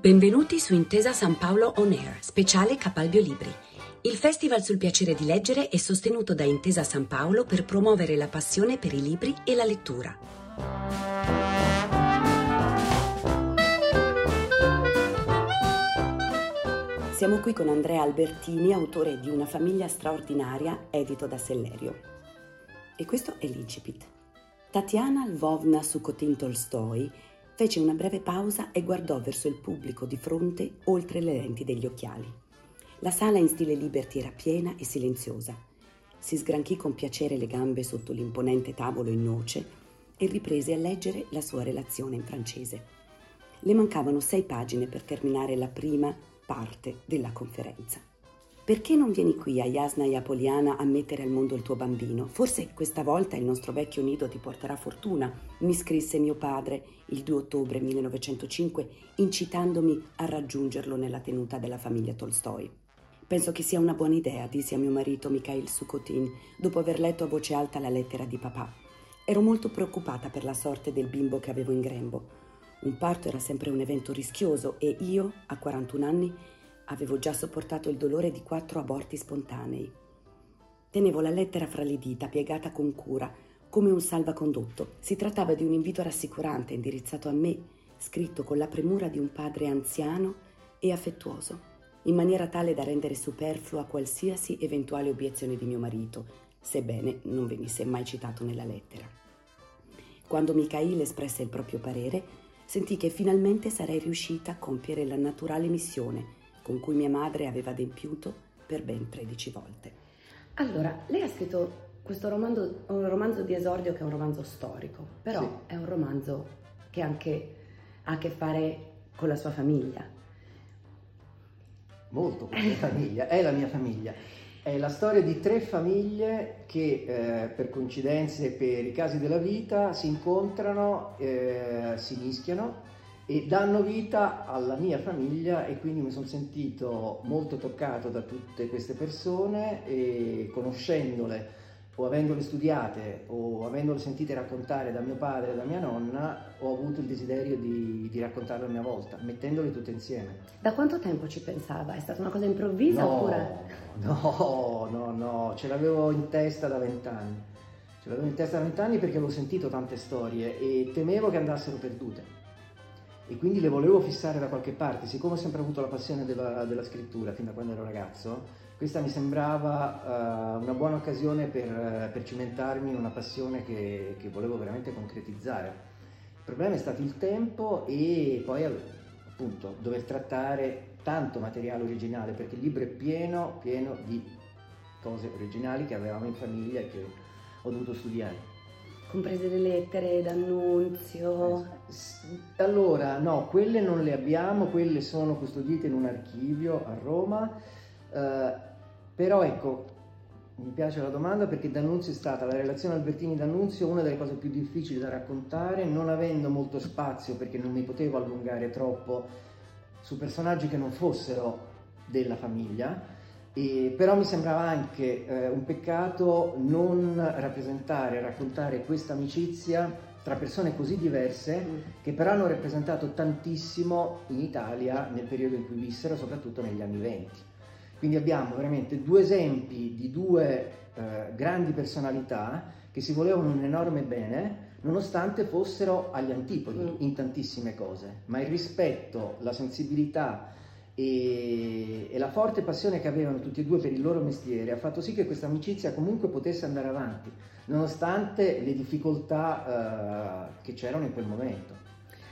Benvenuti su Intesa San Paolo On Air, speciale Capalbio Libri. Il festival sul piacere di leggere è sostenuto da Intesa San Paolo per promuovere la passione per i libri e la lettura. Siamo qui con Andrea Albertini, autore di Una famiglia straordinaria, edito da Sellerio. E questo è l'Icipit. Tatiana Lvovna Sukotin Tolstoi fece una breve pausa e guardò verso il pubblico di fronte oltre le lenti degli occhiali. La sala in stile Liberty era piena e silenziosa. Si sgranchì con piacere le gambe sotto l'imponente tavolo in noce e riprese a leggere la sua relazione in francese. Le mancavano sei pagine per terminare la prima parte della conferenza. Perché non vieni qui a Jasna e Apoliana a mettere al mondo il tuo bambino? Forse questa volta il nostro vecchio nido ti porterà fortuna, mi scrisse mio padre il 2 ottobre 1905, incitandomi a raggiungerlo nella tenuta della famiglia Tolstoi. Penso che sia una buona idea, dissi a mio marito Mikhail Sukotin, dopo aver letto a voce alta la lettera di papà. Ero molto preoccupata per la sorte del bimbo che avevo in grembo. Un parto era sempre un evento rischioso e io, a 41 anni, Avevo già sopportato il dolore di quattro aborti spontanei. Tenevo la lettera fra le dita, piegata con cura, come un salvacondotto. Si trattava di un invito rassicurante indirizzato a me, scritto con la premura di un padre anziano e affettuoso, in maniera tale da rendere superflua qualsiasi eventuale obiezione di mio marito, sebbene non venisse mai citato nella lettera. Quando Michael espresse il proprio parere, sentì che finalmente sarei riuscita a compiere la naturale missione con cui mia madre aveva adempiuto per ben 13 volte. Allora, lei ha scritto questo romanzo, un romanzo di esordio che è un romanzo storico, però sì. è un romanzo che anche ha a che fare con la sua famiglia. Molto con la mia famiglia, è la mia famiglia. È la storia di tre famiglie che eh, per coincidenze e per i casi della vita si incontrano, eh, si mischiano e danno vita alla mia famiglia e quindi mi sono sentito molto toccato da tutte queste persone e conoscendole o avendole studiate o avendole sentite raccontare da mio padre e da mia nonna ho avuto il desiderio di, di raccontarle a mia volta, mettendole tutte insieme. Da quanto tempo ci pensava? È stata una cosa improvvisa no, oppure? No, no, no, ce l'avevo in testa da vent'anni. Ce l'avevo in testa da vent'anni perché avevo sentito tante storie e temevo che andassero perdute e quindi le volevo fissare da qualche parte. Siccome ho sempre avuto la passione della, della scrittura fin da quando ero ragazzo, questa mi sembrava uh, una buona occasione per, per, cimentarmi in una passione che, che, volevo veramente concretizzare. Il problema è stato il tempo e poi appunto dover trattare tanto materiale originale perché il libro è pieno, pieno di cose originali che avevamo in famiglia e che ho dovuto studiare comprese le lettere d'annunzio? Allora, no, quelle non le abbiamo, quelle sono custodite in un archivio a Roma, eh, però ecco, mi piace la domanda perché D'Annunzio è stata la relazione Albertini-D'Annunzio una delle cose più difficili da raccontare, non avendo molto spazio perché non mi potevo allungare troppo su personaggi che non fossero della famiglia e, però mi sembrava anche eh, un peccato non rappresentare, raccontare questa amicizia tra persone così diverse mm. che però hanno rappresentato tantissimo in Italia nel periodo in cui vissero, soprattutto negli anni venti. Quindi abbiamo veramente due esempi di due eh, grandi personalità che si volevano un enorme bene, nonostante fossero agli antipodi mm. in tantissime cose, ma il rispetto, la sensibilità, e, e, la forte passione che avevano tutti e due per il loro mestiere ha fatto sì che questa amicizia comunque potesse andare avanti, nonostante le difficoltà uh, che c'erano in quel momento.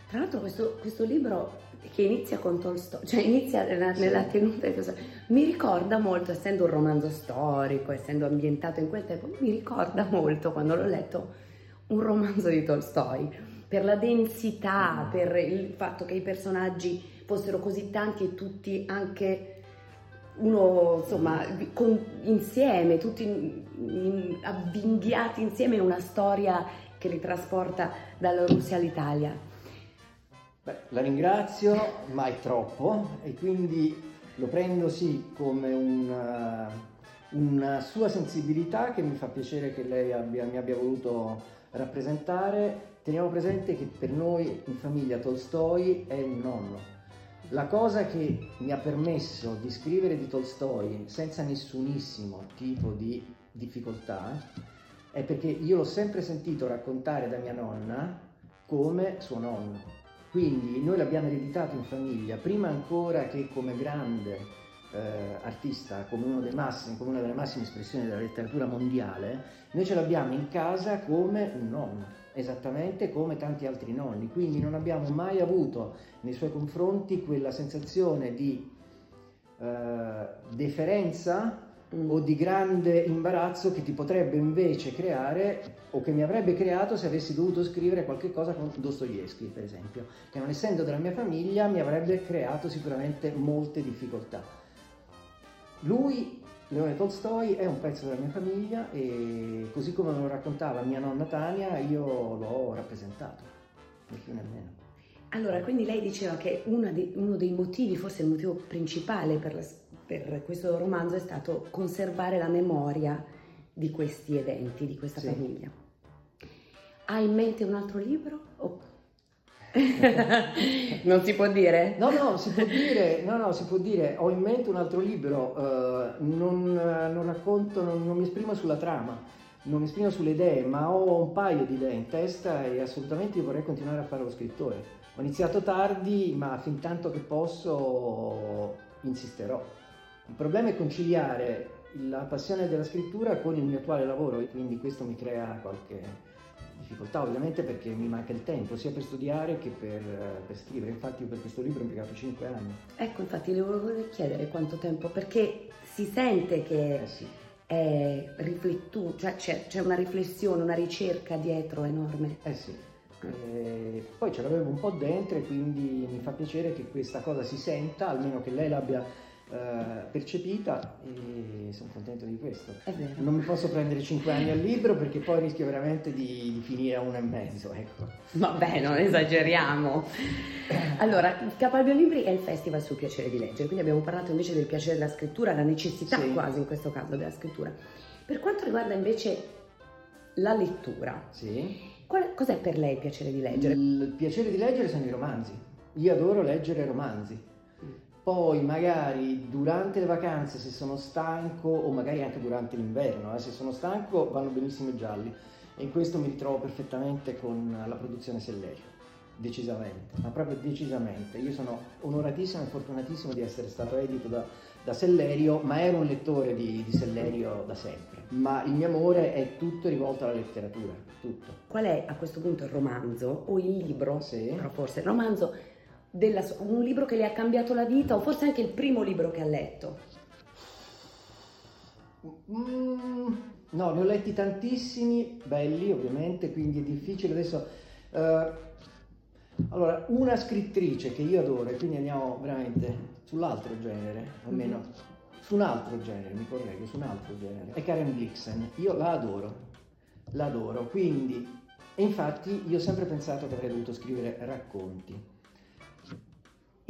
Tra l'altro questo, questo libro che inizia con Tolstoi, cioè inizia nella, sì. nella tenuta di Tolstoi, mi ricorda molto, essendo un romanzo storico, essendo ambientato in quel tempo, mi ricorda molto quando l'ho letto un romanzo di Tolstoi, per la densità, mm. per il fatto che i personaggi fossero così tanti e tutti anche uno insomma con, insieme, tutti in, in, avvinghiati insieme in una storia che li trasporta dalla Russia all'Italia. Beh, la ringrazio, mai troppo, e quindi lo prendo sì come una, una sua sensibilità che mi fa piacere che lei abbia, mi abbia voluto rappresentare. Teniamo presente che per noi in famiglia Tolstoi è un nonno La cosa che mi ha permesso di scrivere di Tolstoi senza nessunissimo tipo di difficoltà è perché io l'ho sempre sentito raccontare da mia nonna come suo nonno. Quindi noi l'abbiamo ereditato in famiglia, prima ancora che come grande eh, artista, come, massimi, come una delle massime espressioni della letteratura mondiale, noi ce l'abbiamo in casa come un nonno esattamente come tanti altri nonni, quindi non abbiamo mai avuto nei suoi confronti quella sensazione di eh, deferenza mm. o di grande imbarazzo che ti potrebbe invece creare o che mi avrebbe creato se avessi dovuto scrivere qualche cosa con Dostoevsky, per esempio, che non essendo della mia famiglia mi avrebbe creato sicuramente molte difficoltà. Lui Leone Tolstoi è un pezzo della mia famiglia e così come me lo raccontava mia nonna Tania, io l'ho rappresentato, né più né meno. Allora, quindi lei diceva che di, uno dei motivi, forse il motivo principale per, la, per, questo romanzo è stato conservare la memoria di questi eventi, di questa sì. famiglia. Ha in mente un altro libro? O non si può dire? No, no, si può dire, no, no, si può dire. Ho in mente un altro libro, uh, non, non, racconto, non, non mi esprimo sulla trama, non mi esprimo sulle idee, ma ho un paio di idee in testa e assolutamente vorrei continuare a fare lo scrittore. Ho iniziato tardi, ma fin tanto che posso insisterò. Il problema è conciliare la passione della scrittura con il mio attuale lavoro e quindi questo mi crea qualche difficoltà ovviamente perché mi manca il tempo sia per studiare che per, per scrivere, infatti io per questo libro ho impiegato 5 anni. Ecco, infatti le volevo chiedere quanto tempo, perché si sente che eh sì. è riflettuto, cioè c'è, c'è, una riflessione, una ricerca dietro enorme. Eh sì. Eh, poi ce l'avevo un po' dentro e quindi mi fa piacere che questa cosa si senta, almeno che lei l'abbia eh, percepita e sono contento di questo. Non mi posso prendere 5 anni al libro perché poi rischio veramente di, di finire a uno e mezzo. Ecco. Vabbè, non esageriamo. Allora, Capalbio Libri è il festival sul piacere di leggere, quindi abbiamo parlato invece del piacere della scrittura, la necessità sì. quasi in questo caso della scrittura. Per quanto riguarda invece la lettura, sì. qual, cos'è per lei il piacere di leggere? Il piacere di leggere sono i romanzi. Io adoro leggere romanzi poi magari durante le vacanze se sono stanco o magari anche durante l'inverno, eh, se sono stanco vanno benissimo i gialli e in questo mi ritrovo perfettamente con la produzione Sellerio, decisamente, ma proprio decisamente. Io sono onoratissimo e fortunatissimo di essere stato edito da, da Sellerio, ma ero un lettore di, di, Sellerio da sempre. Ma il mio amore è tutto rivolto alla letteratura, tutto. Qual è a questo punto il romanzo o il libro? Sì. Però forse il romanzo della, un libro che le ha cambiato la vita o forse anche il primo libro che ha letto? Mm, no, ne ho letti tantissimi, belli ovviamente, quindi è difficile adesso... Uh, allora, una scrittrice che io adoro, e quindi andiamo veramente sull'altro genere, almeno mm-hmm. su un altro genere, mi correggo, su un altro genere, è Karen Blixen. Io la adoro, la adoro, quindi... E infatti io ho sempre pensato che avrei dovuto scrivere racconti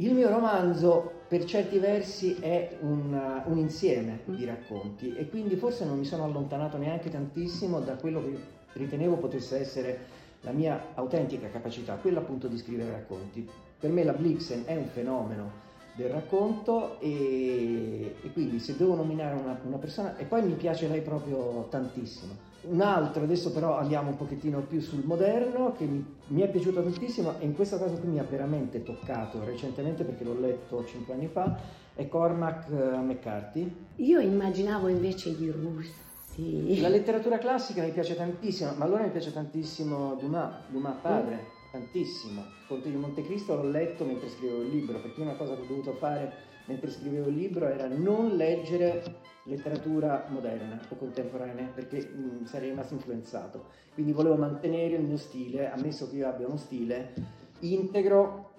il mio romanzo per certi versi è un, un, insieme di racconti e quindi forse non mi sono allontanato neanche tantissimo da quello che ritenevo potesse essere la mia autentica capacità, quella appunto di scrivere racconti. Per me la Blixen è un fenomeno del racconto e, e quindi se devo nominare una, una persona, e poi mi piace lei proprio tantissimo un altro, adesso però andiamo un pochettino più sul moderno, che mi, mi, è piaciuto tantissimo e in questo caso qui mi ha veramente toccato recentemente perché l'ho letto cinque anni fa, è Cormac uh, McCarthy. Io immaginavo invece di russi. La letteratura classica mi piace tantissimo, ma allora mi piace tantissimo Dumas, Dumas padre, mm. Tantissimo. Il Conte di Montecristo l'ho letto mentre scrivevo il libro, perché una cosa che ho dovuto fare mentre scrivevo il libro era non leggere letteratura moderna o contemporanea perché mh, sarei rimasto influenzato. Quindi volevo mantenere il mio stile, ammesso che io abbia uno stile integro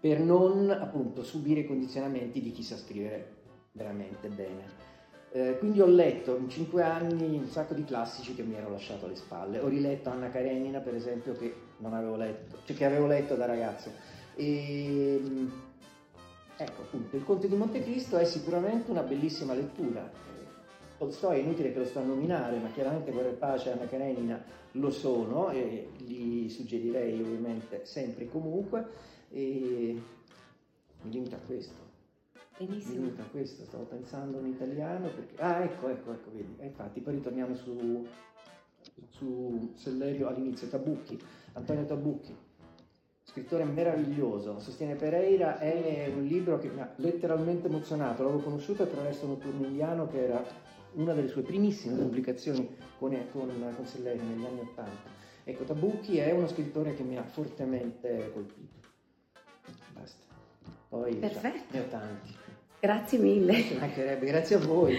per non appunto subire i condizionamenti di chi sa scrivere veramente bene. Eh, quindi ho letto in cinque anni un sacco di classici che mi ero lasciato alle spalle. Ho riletto Anna Karenina, per esempio, che non avevo letto, cioè che avevo letto da ragazzo. E, Ecco, appunto, il Conte di Montecristo è sicuramente una bellissima lettura. Tolstoi è inutile che lo sto a nominare, ma chiaramente Guerra e Pace e Anna Karenina lo sono e li suggerirei ovviamente sempre e comunque. E mi limito a questo. Mi Benissimo. limito a questo, stavo pensando in italiano perché... Ah, ecco, ecco, ecco, vedi. E infatti, poi ritorniamo su, su Sellerio all'inizio, Tabucchi, Antonio Tabucchi, scrittore meraviglioso. Sostiene Pereira è un libro che mi ha letteralmente emozionato. L'avevo conosciuto attraverso Notturno Indiano, che era una delle sue primissime pubblicazioni con, con, con Sellerio negli anni Ottanta. Ecco, Tabucchi è uno scrittore che mi ha fortemente colpito. Basta. Poi Perfetto. ne ho tanti. Grazie mille. Grazie a voi.